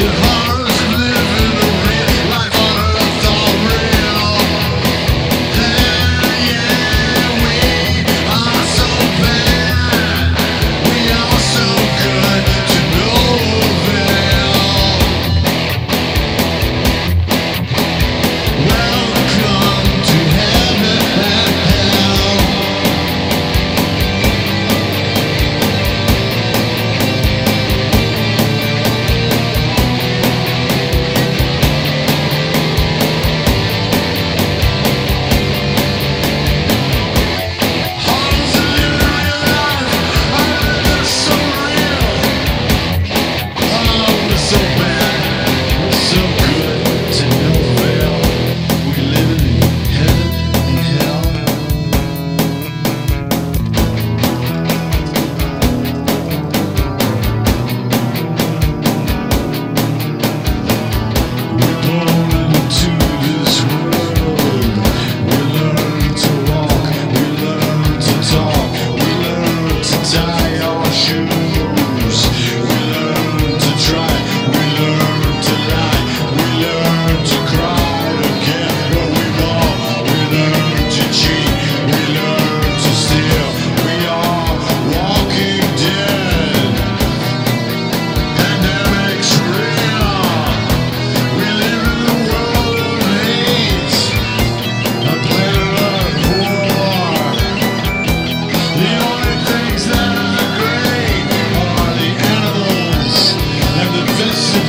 Yeah. Jesus.